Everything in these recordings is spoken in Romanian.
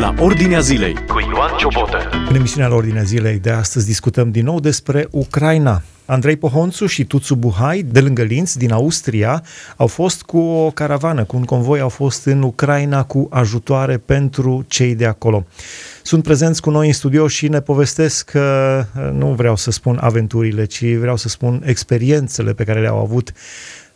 la Ordinea Zilei cu Ioan Ciobotă. În emisiunea la Ordinea Zilei de astăzi discutăm din nou despre Ucraina. Andrei Pohonțu și Tuțu Buhai, de lângă Linz, din Austria, au fost cu o caravană, cu un convoi, au fost în Ucraina cu ajutoare pentru cei de acolo. Sunt prezenți cu noi în studio și ne povestesc, nu vreau să spun aventurile, ci vreau să spun experiențele pe care le-au avut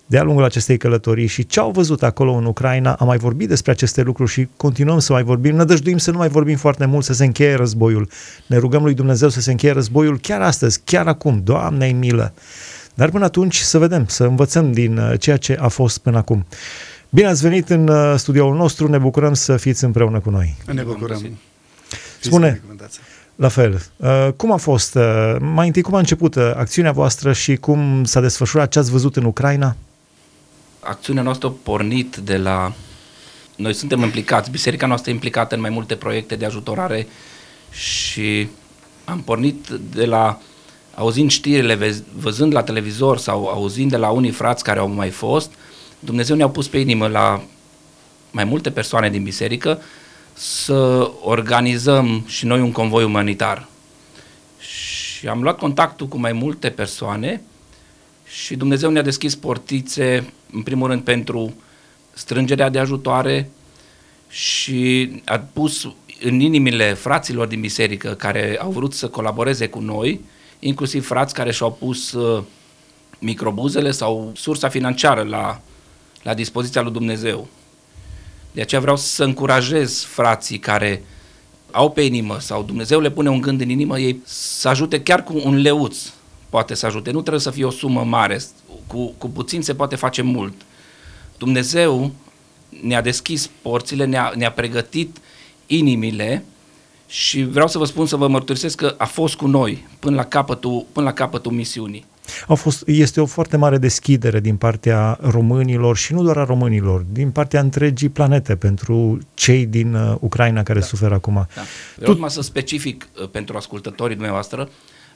de-a lungul acestei călătorii și ce au văzut acolo în Ucraina. Am mai vorbit despre aceste lucruri și continuăm să mai vorbim. Ne dăjduim să nu mai vorbim foarte mult, să se încheie războiul. Ne rugăm lui Dumnezeu să se încheie războiul chiar astăzi, chiar acum. Doamne, milă! Dar până atunci să vedem, să învățăm din uh, ceea ce a fost până acum. Bine ați venit în uh, studioul nostru, ne bucurăm să fiți împreună cu noi. Ne bucurăm. Spune, la fel. Uh, cum a fost, mai întâi, cum a început acțiunea voastră și cum s-a desfășurat ce ați văzut în Ucraina? Acțiunea noastră a pornit de la... Noi suntem implicați, biserica noastră e implicată în mai multe proiecte de ajutorare și am pornit de la auzind știrile, văzând la televizor sau auzind de la unii frați care au mai fost, Dumnezeu ne-a pus pe inimă la mai multe persoane din biserică să organizăm și noi un convoi umanitar. Și am luat contactul cu mai multe persoane și Dumnezeu ne-a deschis portițe, în primul rând, pentru strângerea de ajutoare și a pus în inimile fraților din biserică care au vrut să colaboreze cu noi, inclusiv frați care și-au pus uh, microbuzele sau sursa financiară la, la dispoziția lui Dumnezeu. De aceea vreau să încurajez frații care au pe inimă sau Dumnezeu le pune un gând în inimă ei să ajute chiar cu un leuț, poate să ajute. Nu trebuie să fie o sumă mare, cu, cu puțin se poate face mult. Dumnezeu ne-a deschis porțile, ne-a, ne-a pregătit inimile și vreau să vă spun, să vă mărturisesc că a fost cu noi până la capătul, până la capătul misiunii. Au fost, este o foarte mare deschidere din partea românilor și nu doar a românilor, din partea întregii planete pentru cei din uh, Ucraina care da. suferă acum. Da. Vreau tu... să specific uh, pentru ascultătorii dumneavoastră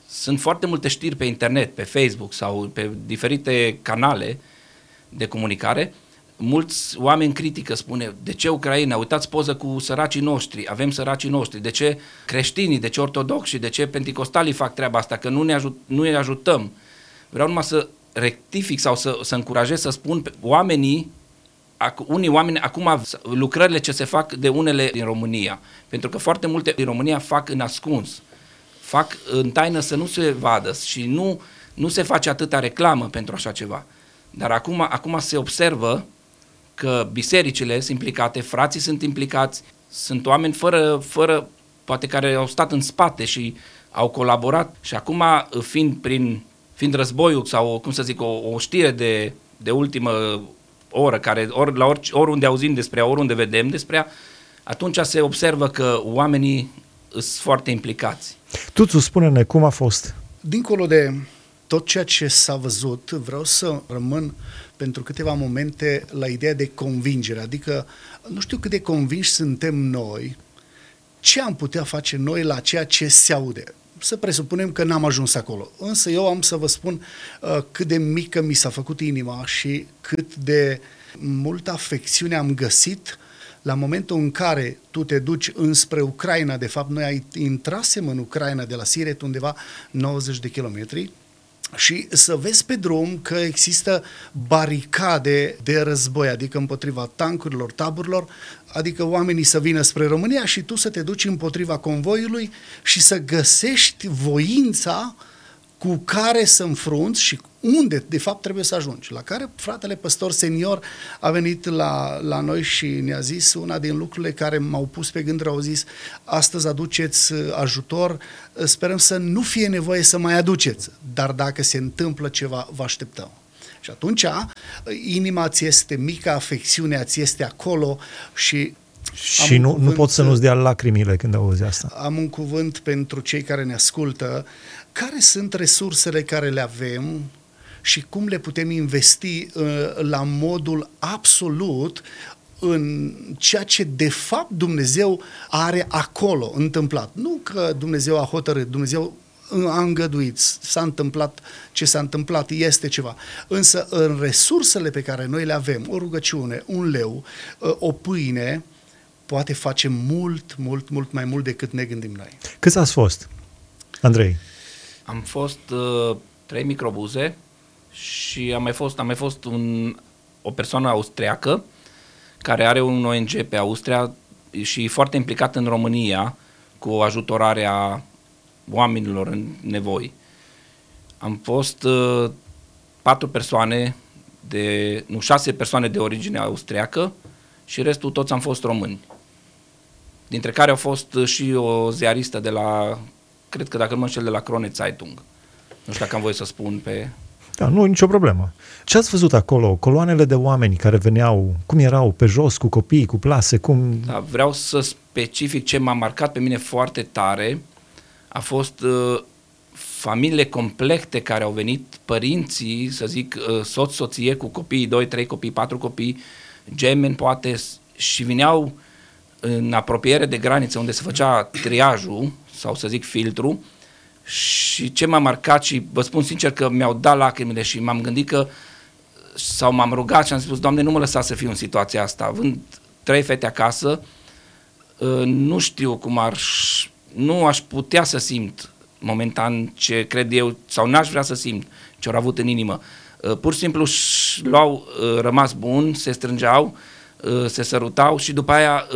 sunt foarte multe știri pe internet, pe Facebook sau pe diferite canale de comunicare. Mulți oameni critică, spune, de ce Ucraina? Uitați poză cu săracii noștri, avem săracii noștri. De ce creștinii, de ce ortodoxi, de ce penticostalii fac treaba asta? Că nu ne, ajut, nu ne ajutăm. Vreau numai să rectific sau să, să încurajez să spun oamenii unii oameni, acum lucrările ce se fac de unele din România, pentru că foarte multe din România fac în ascuns fac în taină să nu se vadă și nu, nu se face atâta reclamă pentru așa ceva. Dar acum, acum se observă că bisericile sunt implicate, frații sunt implicați, sunt oameni fără, fără poate care au stat în spate și au colaborat și acum fiind prin fiind războiul sau cum să zic o, o știre de, de ultimă oră care ori, la orice, oriunde auzim despre oriunde vedem despre ea, atunci se observă că oamenii sunt foarte implicați. Tuțu, spune-ne cum a fost. Dincolo de tot ceea ce s-a văzut, vreau să rămân pentru câteva momente la ideea de convingere, adică nu știu cât de convinși suntem noi ce am putea face noi la ceea ce se aude. Să presupunem că n-am ajuns acolo. Însă eu am să vă spun uh, cât de mică mi s-a făcut inima și cât de multă afecțiune am găsit la momentul în care tu te duci înspre Ucraina, de fapt noi intrasem în Ucraina de la Siret undeva 90 de kilometri, și să vezi pe drum că există baricade de război, adică împotriva tancurilor, taburilor, adică oamenii să vină spre România și tu să te duci împotriva convoiului și să găsești voința cu care să înfrunți și unde de fapt trebuie să ajungi. La care fratele păstor senior a venit la, la noi și ne-a zis una din lucrurile care m-au pus pe gând, au zis astăzi aduceți uh, ajutor, uh, sperăm să nu fie nevoie să mai aduceți, dar dacă se întâmplă ceva, vă așteptăm. Și atunci uh, inima ți este mică, afecțiunea ți este acolo și și nu, cuvânt, nu pot să nu-ți dea lacrimile când auzi asta. Am un cuvânt pentru cei care ne ascultă. Care sunt resursele care le avem și cum le putem investi uh, la modul absolut în ceea ce de fapt Dumnezeu are acolo întâmplat. Nu că Dumnezeu a hotărât, Dumnezeu a îngăduit, s-a întâmplat ce s-a întâmplat, este ceva. Însă în resursele pe care noi le avem, o rugăciune, un leu, uh, o pâine, poate face mult, mult, mult mai mult decât ne gândim noi. Câți ați fost, Andrei? Am fost uh, trei microbuze și am mai fost, am mai fost un, o persoană austriacă care are un ONG pe Austria și e foarte implicat în România cu ajutorarea oamenilor în nevoi. Am fost uh, patru persoane, de, nu, șase persoane de origine austriacă și restul toți am fost români. Dintre care au fost și o ziaristă de la, cred că dacă nu mă înșel, de la Krone Zeitung. Nu știu dacă am voie să spun pe... Da, nu, nicio problemă. Ce ați văzut acolo? Coloanele de oameni care veneau, cum erau, pe jos, cu copii, cu plase, cum... Da, vreau să specific ce m-a marcat pe mine foarte tare a fost uh, familiile complete care au venit, părinții, să zic, uh, soț, soție cu copii, 2, 3 copii, 4 copii, gemeni poate, și vineau în apropiere de graniță unde se făcea triajul, sau să zic filtru, și ce m-a marcat și vă spun sincer că mi-au dat lacrimile și m-am gândit că sau m-am rugat și am spus, Doamne, nu mă lăsa să fiu în situația asta. Având trei fete acasă, uh, nu știu cum ar... Nu aș putea să simt momentan ce cred eu, sau n-aș vrea să simt ce au avut în inimă. Uh, pur și simplu l-au uh, rămas bun, se strângeau, se sărutau și după aia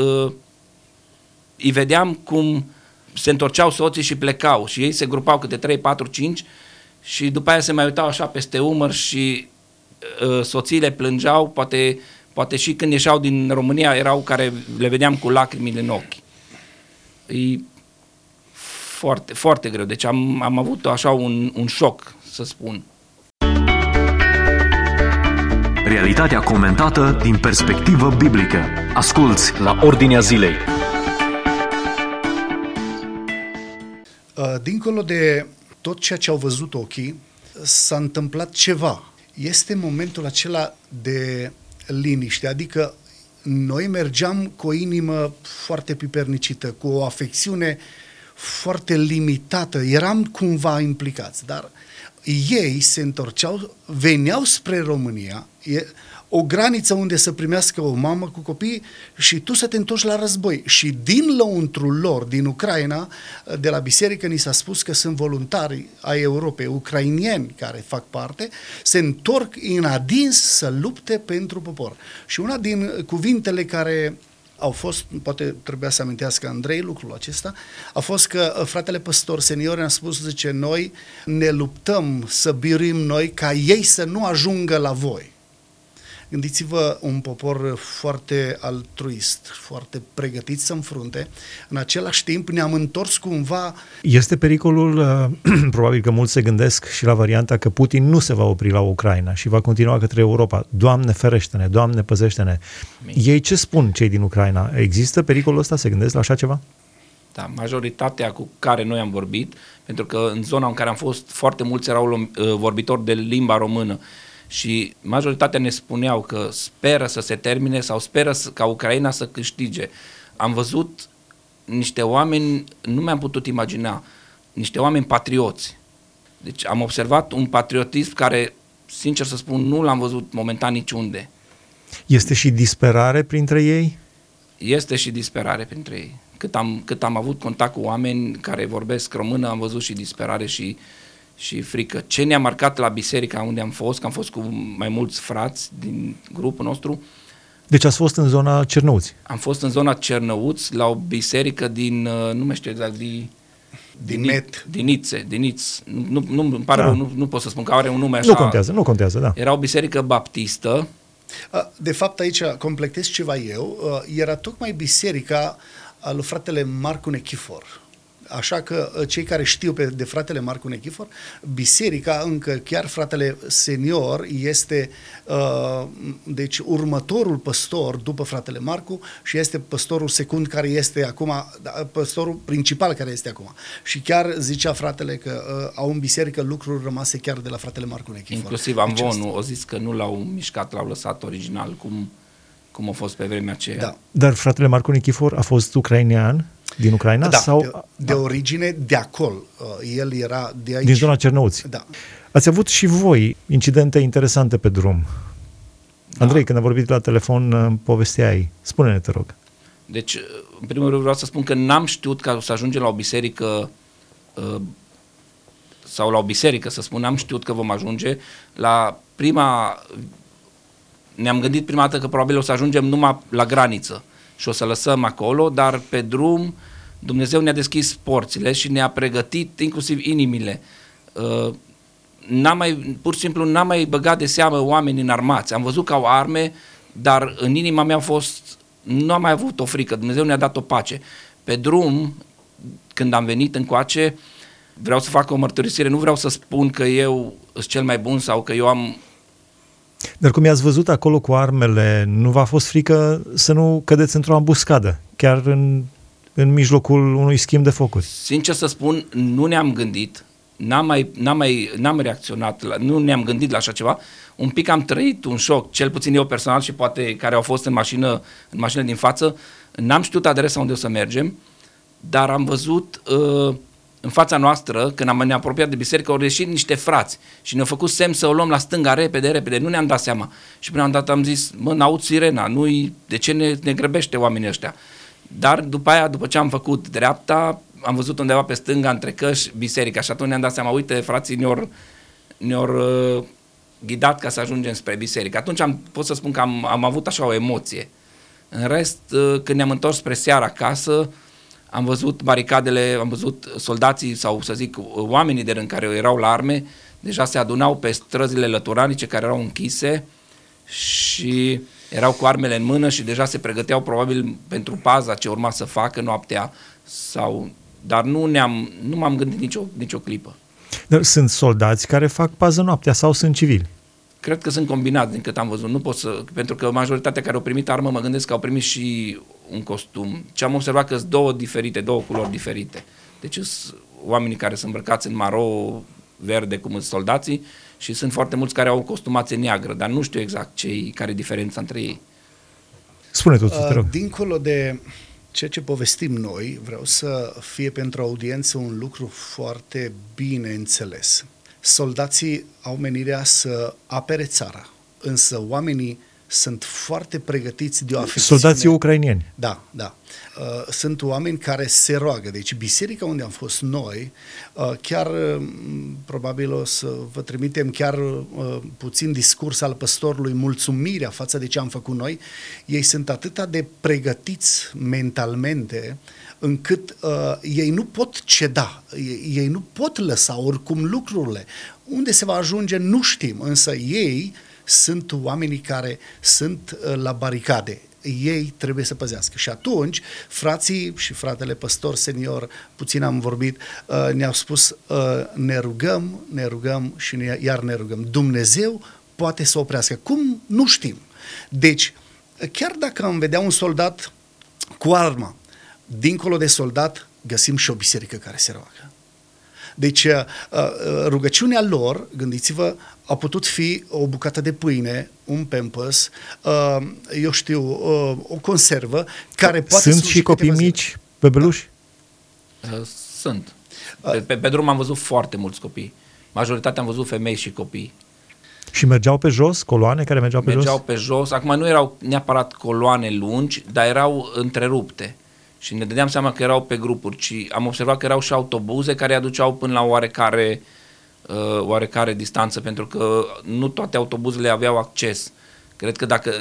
îi vedeam cum se întorceau soții și plecau și ei se grupau câte 3, 4, 5 și după aia se mai uitau așa peste umăr și uh, soțiile plângeau, poate, poate și când ieșeau din România erau care le vedeam cu lacrimile în ochi. E foarte, foarte greu, deci am, am avut așa un, un șoc, să spun. Realitatea comentată din perspectivă biblică. Asculți la Ordinea Zilei. Dincolo de tot ceea ce au văzut ochii, s-a întâmplat ceva. Este momentul acela de liniște, adică noi mergeam cu o inimă foarte pipernicită, cu o afecțiune foarte limitată, eram cumva implicați, dar ei se întorceau, veneau spre România, o graniță unde să primească o mamă cu copii și tu să te întorci la război. Și din lăuntrul lor, din Ucraina, de la biserică, ni s-a spus că sunt voluntari ai Europei, ucrainieni care fac parte, se întorc în adins să lupte pentru popor. Și una din cuvintele care au fost, poate trebuia să amintească Andrei lucrul acesta, a fost că uh, fratele păstor senior ne-a spus, zice, noi ne luptăm să birim noi ca ei să nu ajungă la voi. Gândiți-vă un popor foarte altruist, foarte pregătit să înfrunte. În același timp ne-am întors cumva... Este pericolul, uh, probabil că mulți se gândesc și la varianta că Putin nu se va opri la Ucraina și va continua către Europa. Doamne ferește-ne, Doamne păzește-ne. Ei ce spun cei din Ucraina? Există pericolul ăsta? Se gândesc la așa ceva? Da, majoritatea cu care noi am vorbit, pentru că în zona în care am fost, foarte mulți erau uh, vorbitori de limba română și majoritatea ne spuneau că speră să se termine sau speră ca Ucraina să câștige. Am văzut niște oameni, nu mi-am putut imagina, niște oameni patrioți. Deci am observat un patriotism care, sincer să spun, nu l-am văzut momentan niciunde. Este și disperare printre ei? Este și disperare printre ei. Cât am, cât am avut contact cu oameni care vorbesc română, am văzut și disperare și uh, și frică. Ce ne-a marcat la biserica unde am fost, că am fost cu mai mulți frați din grupul nostru. Deci ați fost în zona Cernăuți? Am fost în zona Cernăuți, la o biserică din, uh, nu mai știu exact, din... Din, din Net. Din Ițe, din Iț. Nu, nu, nu, îmi pare da. nu, nu pot să spun că are un nume așa. Nu contează, nu contează, da. Era o biserică baptistă. De fapt, aici completez ceva eu. Era tocmai biserica lui fratele Marcu Nechifor Așa că uh, cei care știu pe, de fratele Marcu Nechifor, biserica încă, chiar fratele senior, este uh, deci următorul păstor după fratele Marcu și este păstorul secund care este acum, da, păstorul principal care este acum. Și chiar zicea fratele că uh, au în biserică lucruri rămase chiar de la fratele Marcu Nechifor. Inclusiv Amvonul deci, o zis că nu l-au mișcat, l-au lăsat original, cum, cum a fost pe vremea aceea. Da. Dar fratele Marcu Nichifor a fost ucrainean? Din Ucraina? Da, sau... de, de origine de acolo. Uh, el era de aici. Din zona Cernăuți. Da. Ați avut și voi incidente interesante pe drum. Da. Andrei, când a vorbit la telefon, uh, povesteai. Spune-ne, te rog. Deci, în primul rând vreau să spun că n-am știut ca să ajungem la o biserică uh, sau la o biserică, să spun, n-am știut că vom ajunge. La prima, ne-am gândit prima dată că probabil o să ajungem numai la graniță și o să lăsăm acolo, dar pe drum Dumnezeu ne-a deschis porțile și ne-a pregătit inclusiv inimile. Uh, n-am mai, pur și simplu n-am mai băgat de seamă oameni înarmați. Am văzut că au arme, dar în inima mea a fost, nu am mai avut o frică, Dumnezeu ne-a dat o pace. Pe drum, când am venit încoace, vreau să fac o mărturisire, nu vreau să spun că eu sunt cel mai bun sau că eu am dar cum i-ați văzut acolo cu armele, nu v-a fost frică să nu cădeți într-o ambuscadă, chiar în, în mijlocul unui schimb de focuri? Sincer să spun, nu ne-am gândit, n-am, mai, n-am, mai, n-am reacționat, la, nu ne-am gândit la așa ceva. Un pic am trăit un șoc, cel puțin eu personal și poate care au fost în mașină, în mașină din față. N-am știut adresa unde o să mergem, dar am văzut uh, în fața noastră, când am ne apropiat de biserică, au ieșit niște frați și ne-au făcut semn să o luăm la stânga repede, repede. Nu ne-am dat seama. Și până am dat am zis, mă, n-aud sirena, nu de ce ne, ne grăbește oamenii ăștia? Dar după aia, după ce am făcut dreapta, am văzut undeva pe stânga, între căși, biserica și atunci ne-am dat seama, uite, frații ne-au ne uh, ghidat ca să ajungem spre biserică. Atunci am, pot să spun că am, am avut așa o emoție. În rest, uh, când ne-am întors spre seara acasă, am văzut baricadele, am văzut soldații sau să zic oamenii de rând care erau la arme, deja se adunau pe străzile lăturanice care erau închise și erau cu armele în mână și deja se pregăteau probabil pentru paza ce urma să facă noaptea sau dar nu ne-am nu m-am gândit nicio nicio clipă. Dar sunt soldați care fac pază noaptea sau sunt civili? Cred că sunt combinați din cât am văzut. Nu pot să, pentru că majoritatea care au primit armă mă gândesc că au primit și un costum. Ce am observat că sunt două diferite, două culori diferite. Deci sunt oamenii care sunt îmbrăcați în maro verde, cum sunt soldații, și sunt foarte mulți care au o costumație neagră, dar nu știu exact ce care e diferența între ei. Spune tu, te rog. Dincolo de ceea ce povestim noi, vreau să fie pentru audiență un lucru foarte bine înțeles. Soldații au menirea să apere țara, însă oamenii sunt foarte pregătiți de o afecțiune. Soldații ucrainieni. Da, da. Uh, sunt oameni care se roagă. Deci biserica unde am fost noi, uh, chiar uh, probabil o să vă trimitem chiar puțin discurs al păstorului, mulțumirea față de ce am făcut noi, ei sunt atât de pregătiți mentalmente încât uh, ei nu pot ceda, ei, ei nu pot lăsa oricum lucrurile. Unde se va ajunge nu știm, însă ei sunt oamenii care sunt uh, la baricade ei trebuie să păzească. Și atunci, frații și fratele păstor senior, puțin am vorbit, uh, ne-au spus, uh, ne rugăm, ne rugăm și ne, iar ne rugăm. Dumnezeu poate să oprească. Cum? Nu știm. Deci, chiar dacă am vedea un soldat cu armă, dincolo de soldat, găsim și o biserică care se roagă. Deci, uh, uh, rugăciunea lor, gândiți-vă, a putut fi o bucată de pâine, un pempăs, uh, eu știu, o conservă, care poate Sunt și copii mici, bebeluși? Da. Sunt. Pe, pe, pe drum am văzut foarte mulți copii. Majoritatea am văzut femei și copii. Și mergeau pe jos, coloane care mergeau pe mergeau jos? Mergeau pe jos. Acum nu erau neapărat coloane lungi, dar erau întrerupte și ne dădeam seama că erau pe grupuri, ci am observat că erau și autobuze care aduceau până la oarecare, uh, oarecare distanță, pentru că nu toate autobuzele aveau acces. Cred că dacă,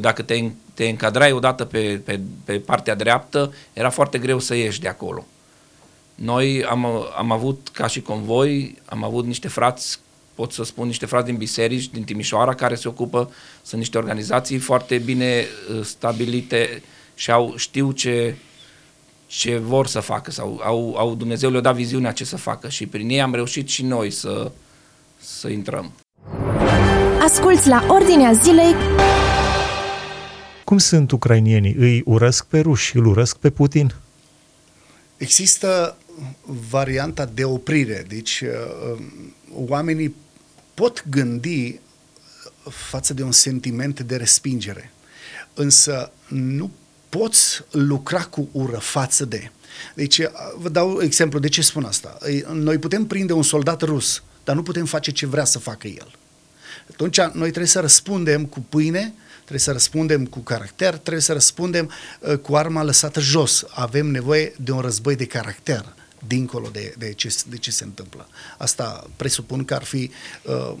dacă te, te încadrai odată pe, pe, pe partea dreaptă, era foarte greu să ieși de acolo. Noi am, am avut, ca și convoi, am avut niște frați, pot să spun, niște frați din biserici, din Timișoara, care se ocupă, sunt niște organizații foarte bine uh, stabilite și au, știu ce, ce vor să facă sau au, au Dumnezeu le-a dat viziunea ce să facă și prin ei am reușit și noi să, să intrăm. Asculți la Ordinea Zilei Cum sunt ucrainienii? Îi urăsc pe ruși, îl urăsc pe Putin? Există varianta de oprire, deci uh, oamenii pot gândi față de un sentiment de respingere, însă nu poți lucra cu ură față de. Deci, vă dau exemplu de ce spun asta. Noi putem prinde un soldat rus, dar nu putem face ce vrea să facă el. Atunci, noi trebuie să răspundem cu pâine, trebuie să răspundem cu caracter, trebuie să răspundem uh, cu arma lăsată jos. Avem nevoie de un război de caracter dincolo de, de, ce, de ce se întâmplă. Asta presupun că ar fi uh,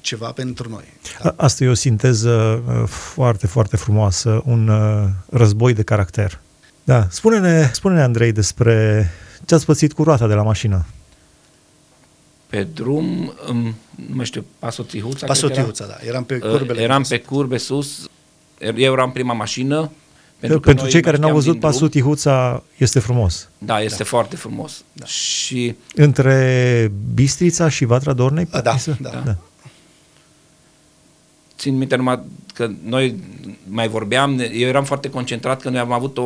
ceva pentru noi. Da? Asta e o sinteză uh, foarte, foarte frumoasă, un uh, război de caracter. Da, spune-ne, spune-ne Andrei despre ce ați pățit cu roata de la mașină. Pe drum, um, nu mai știu, Pasotihuța? Pasotihuța, da. Eram pe uh, curbele. Eram pe curbe sus, er, eu eram prima mașină. Pentru, pentru cei care n-au văzut, Pasul Tihuța este frumos. Da, este da. foarte frumos. Da. Și Între Bistrița și Vatra Dornei? Da, da, da. da. Țin minte numai că noi mai vorbeam, eu eram foarte concentrat că noi am avut o,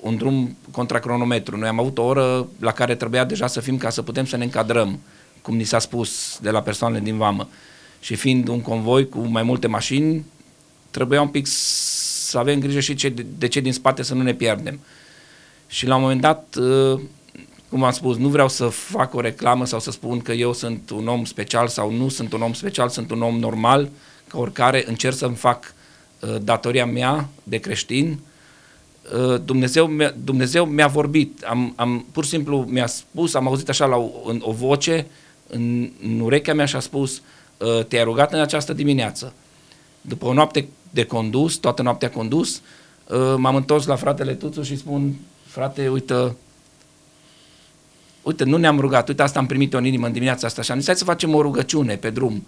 un drum contra cronometru. Noi am avut o oră la care trebuia deja să fim ca să putem să ne încadrăm, cum ni s-a spus de la persoanele din vamă. Și fiind un convoi cu mai multe mașini, trebuia un pic să avem grijă și ce, de ce din spate să nu ne pierdem. Și la un moment dat, uh, cum am spus, nu vreau să fac o reclamă sau să spun că eu sunt un om special sau nu sunt un om special, sunt un om normal, ca oricare, încerc să-mi fac uh, datoria mea de creștin. Uh, Dumnezeu, mi-a, Dumnezeu mi-a vorbit, am, am, pur și simplu mi-a spus, am auzit așa la o, în, o voce în, în urechea mea și a spus, te-ai rugat în această dimineață. După o noapte de condus, toată noaptea condus, uh, m-am întors la fratele Tuțu și spun, frate, uite, uite, nu ne-am rugat, uite, asta am primit o în inimă în dimineața asta și am zis, hai să facem o rugăciune pe drum,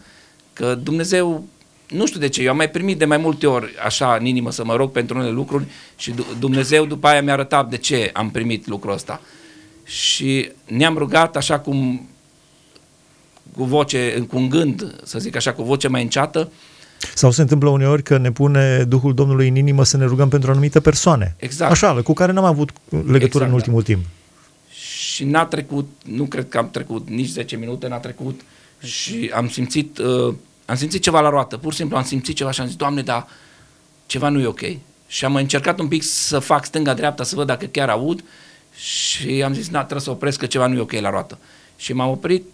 că Dumnezeu, nu știu de ce, eu am mai primit de mai multe ori așa în inimă să mă rog pentru unele lucruri și Dumnezeu după aia mi-a arătat de ce am primit lucrul ăsta. Și ne-am rugat așa cum cu voce, cu un gând, să zic așa, cu voce mai înceată, sau se întâmplă uneori că ne pune Duhul Domnului în inimă să ne rugăm pentru anumite persoane. Exact. Așa, cu care n-am avut legătură exact, în ultimul da. timp. Și n-a trecut, nu cred că am trecut nici 10 minute, n-a trecut și am simțit, uh, am simțit ceva la roată, pur și simplu am simțit ceva și am zis, Doamne, dar ceva nu e ok. Și am încercat un pic să fac stânga-dreapta, să văd dacă chiar aud și am zis, na, trebuie să opresc că ceva nu e ok la roată. Și m-am oprit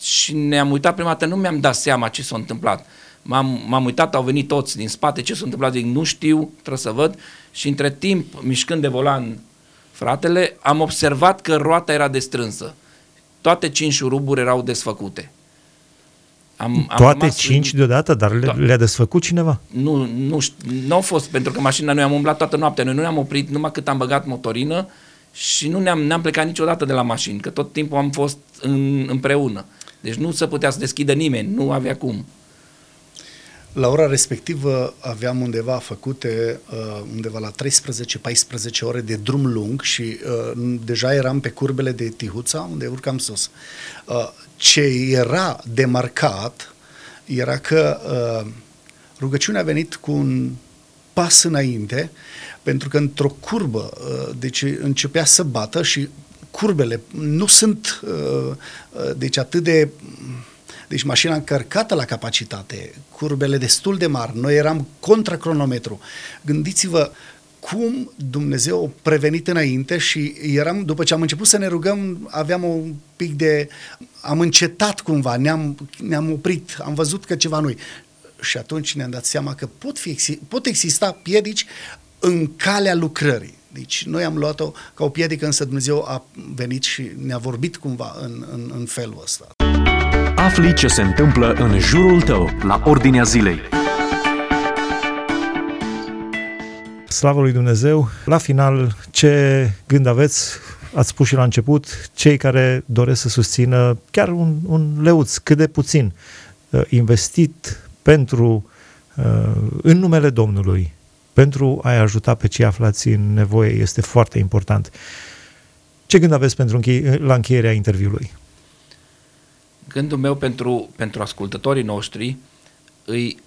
și ne-am uitat prima dată, nu mi-am dat seama ce s-a întâmplat m-am, m-am uitat, au venit toți din spate, ce s-a întâmplat, zic, nu știu, trebuie să văd. Și între timp, mișcând de volan fratele, am observat că roata era destrânsă. Toate cinci șuruburi erau desfăcute. Am, am Toate cinci în... deodată, dar le, to- le-a desfăcut cineva? Nu, nu, nu au fost, pentru că mașina noi am umblat toată noaptea, noi nu ne-am oprit numai cât am băgat motorină și nu ne-am, ne-am plecat niciodată de la mașini, că tot timpul am fost în, împreună. Deci nu se putea să deschidă nimeni, nu avea cum. La ora respectivă aveam undeva făcute uh, undeva la 13-14 ore de drum lung și uh, deja eram pe curbele de Tihuța, unde urcam sus. Uh, ce era demarcat era că uh, rugăciunea a venit cu un pas înainte, pentru că într-o curbă, uh, deci începea să bată și curbele nu sunt uh, uh, deci atât de deci mașina încărcată la capacitate, curbele destul de mari, noi eram contra cronometru. Gândiți-vă cum Dumnezeu a prevenit înainte și eram, după ce am început să ne rugăm, aveam un pic de... am încetat cumva, ne-am, ne-am oprit, am văzut că ceva nu Și atunci ne-am dat seama că pot, fi, pot exista piedici în calea lucrării. Deci noi am luat-o ca o piedică, însă Dumnezeu a venit și ne-a vorbit cumva în, în, în felul ăsta. Afli ce se întâmplă în jurul tău, la ordinea zilei. Slavă lui Dumnezeu! La final, ce gând aveți? Ați spus și la început, cei care doresc să susțină chiar un, un leuț, cât de puțin, uh, investit pentru, uh, în numele Domnului, pentru a-i ajuta pe cei aflați în nevoie, este foarte important. Ce gând aveți pentru închei, la încheierea interviului? Gândul meu pentru, pentru ascultătorii noștri îi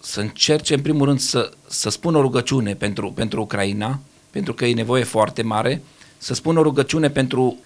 să încerce în primul rând să, să spună o rugăciune pentru, pentru Ucraina, pentru că e nevoie foarte mare, să spună o rugăciune pentru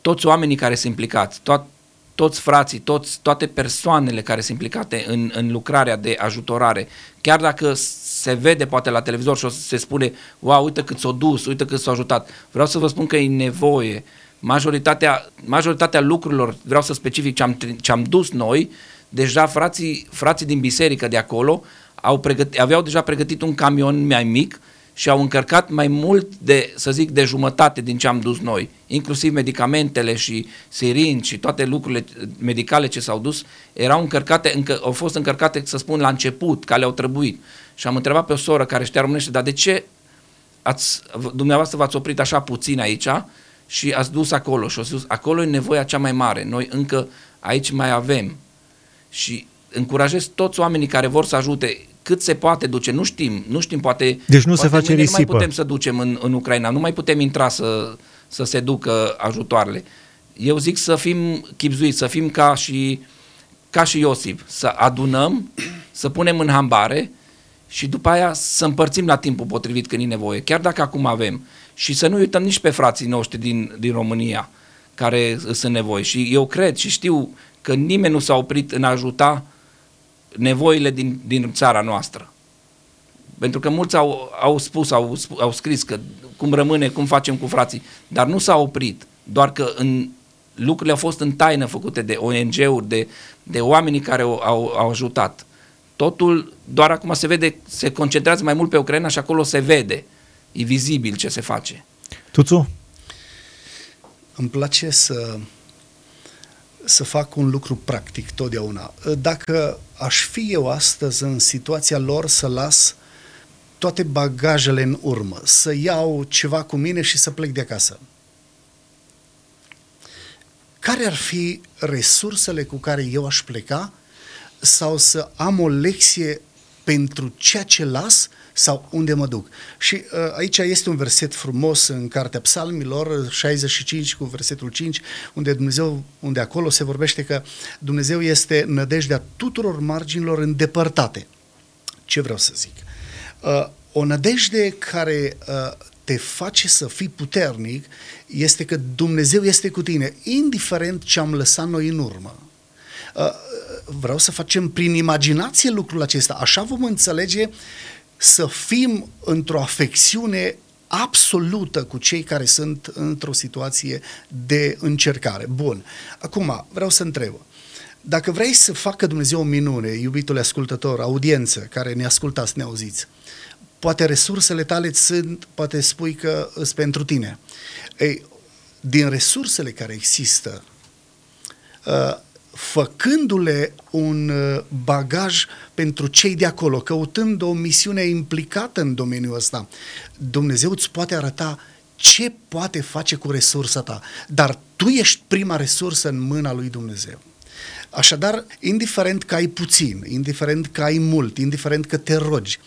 toți oamenii care sunt implicați, to- toți frații, toți, toate persoanele care sunt implicate în, în lucrarea de ajutorare, chiar dacă se vede poate la televizor și o se spune, wow, uite cât s-a dus, uite cât s-a ajutat. Vreau să vă spun că e nevoie majoritatea, majoritatea lucrurilor, vreau să specific ce am, ce am dus noi, deja frații, frații din biserică de acolo au pregăti, aveau deja pregătit un camion mai mic și au încărcat mai mult de, să zic, de jumătate din ce am dus noi, inclusiv medicamentele și sirinci și toate lucrurile medicale ce s-au dus, erau încărcate, încă, au fost încărcate, să spun, la început, ca le-au trebuit. Și am întrebat pe o soră care știa românește, dar de ce ați, dumneavoastră v-ați oprit așa puțin aici și ați dus acolo și au spus, acolo e nevoia cea mai mare, noi încă aici mai avem. Și încurajez toți oamenii care vor să ajute cât se poate duce, nu știm, nu știm, poate... Deci nu poate se face mâine risipă. Nu mai putem să ducem în, în Ucraina, nu mai putem intra să, să se ducă ajutoarele. Eu zic să fim chipzuiți, să fim ca și, ca și Iosif, să adunăm, să punem în hambare și după aia să împărțim la timpul potrivit când e nevoie, chiar dacă acum avem. Și să nu uităm nici pe frații noștri din, din România care sunt nevoi. Și eu cred și știu că nimeni nu s-a oprit în a ajuta nevoile din, din țara noastră. Pentru că mulți au, au spus, au, au scris că cum rămâne, cum facem cu frații, dar nu s-au oprit, doar că în, lucrurile au fost în taină făcute de ONG-uri, de, de oamenii care au, au, au ajutat. Totul doar acum se vede, se concentrează mai mult pe Ucraina și acolo se vede, e vizibil ce se face. Tuțu? Îmi place să, să fac un lucru practic totdeauna. Dacă aș fi eu astăzi în situația lor să las toate bagajele în urmă, să iau ceva cu mine și să plec de acasă. Care ar fi resursele cu care eu aș pleca sau să am o lecție pentru ceea ce las sau unde mă duc. Și uh, aici este un verset frumos în Cartea Psalmilor, 65 cu versetul 5, unde Dumnezeu, unde acolo se vorbește că Dumnezeu este nădejdea tuturor marginilor îndepărtate. Ce vreau să zic? Uh, o nădejde care uh, te face să fii puternic este că Dumnezeu este cu tine, indiferent ce am lăsat noi în urmă. Uh, vreau să facem prin imaginație lucrul acesta. Așa vom înțelege să fim într-o afecțiune absolută cu cei care sunt într-o situație de încercare. Bun. Acum, vreau să întreb. Dacă vrei să facă Dumnezeu o minune, iubitule ascultător, audiență care ne ascultați, ne auziți, poate resursele tale sunt, poate spui că sunt pentru tine. Ei, din resursele care există, uh, făcându-le un uh, bagaj pentru cei de acolo, căutând o misiune implicată în domeniul ăsta, Dumnezeu îți poate arăta ce poate face cu resursa ta, dar tu ești prima resursă în mâna lui Dumnezeu. Așadar, indiferent că ai puțin, indiferent că ai mult, indiferent că te rogi,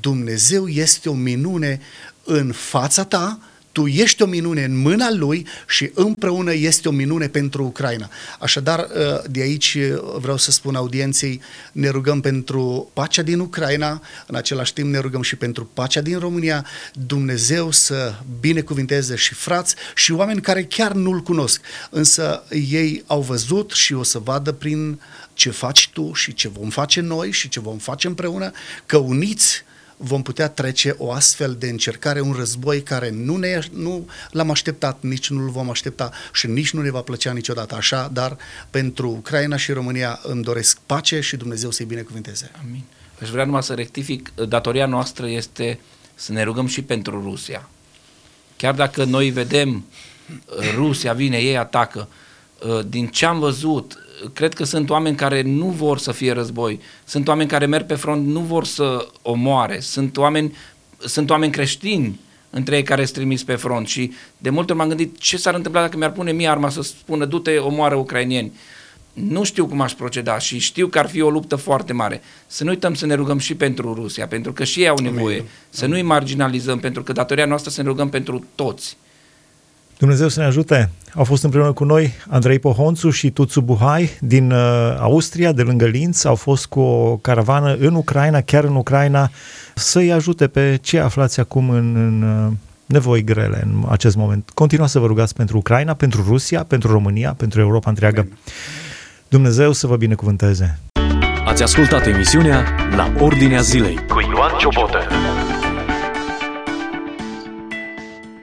Dumnezeu este o minune în fața ta, tu ești o minune în mâna lui și împreună este o minune pentru Ucraina. Așadar, uh, de aici uh, vreau să spun audienței, ne rugăm pentru pacea din Ucraina, în același timp ne rugăm și pentru pacea din România, Dumnezeu să binecuvinteze și frați și oameni care chiar nu-L cunosc, însă ei au văzut și o să vadă prin ce faci tu și ce vom face noi și ce vom face împreună, că uniți vom putea trece o astfel de încercare, un război care nu, ne, nu l-am așteptat, nici nu-l vom aștepta și nici nu ne va plăcea niciodată așa, dar pentru Ucraina și România îmi doresc pace și Dumnezeu să-i binecuvinteze. Amin. Aș vrea numai să rectific, datoria noastră este să ne rugăm și pentru Rusia. Chiar dacă noi vedem Rusia vine, ei atacă, din ce am văzut, cred că sunt oameni care nu vor să fie război, sunt oameni care merg pe front, nu vor să omoare, sunt oameni, sunt oameni creștini între ei care sunt trimis pe front și de multe ori m-am gândit ce s-ar întâmpla dacă mi-ar pune mie arma să spună du-te, omoară ucrainieni. Nu știu cum aș proceda și știu că ar fi o luptă foarte mare. Să nu uităm să ne rugăm și pentru Rusia, pentru că și ei au nevoie. Amin. Să nu-i marginalizăm, pentru că datoria noastră să ne rugăm pentru toți. Dumnezeu să ne ajute! Au fost împreună cu noi Andrei Pohonțu și Tuțu Buhai din uh, Austria, de lângă Linz. Au fost cu o caravană în Ucraina, chiar în Ucraina, să-i ajute pe cei aflați acum în, în uh, nevoi grele în acest moment. Continuați să vă rugați pentru Ucraina, pentru Rusia, pentru România, pentru Europa întreagă. Dumnezeu să vă binecuvânteze! Ați ascultat emisiunea La Ordinea Zilei cu Ioan Ciobotă.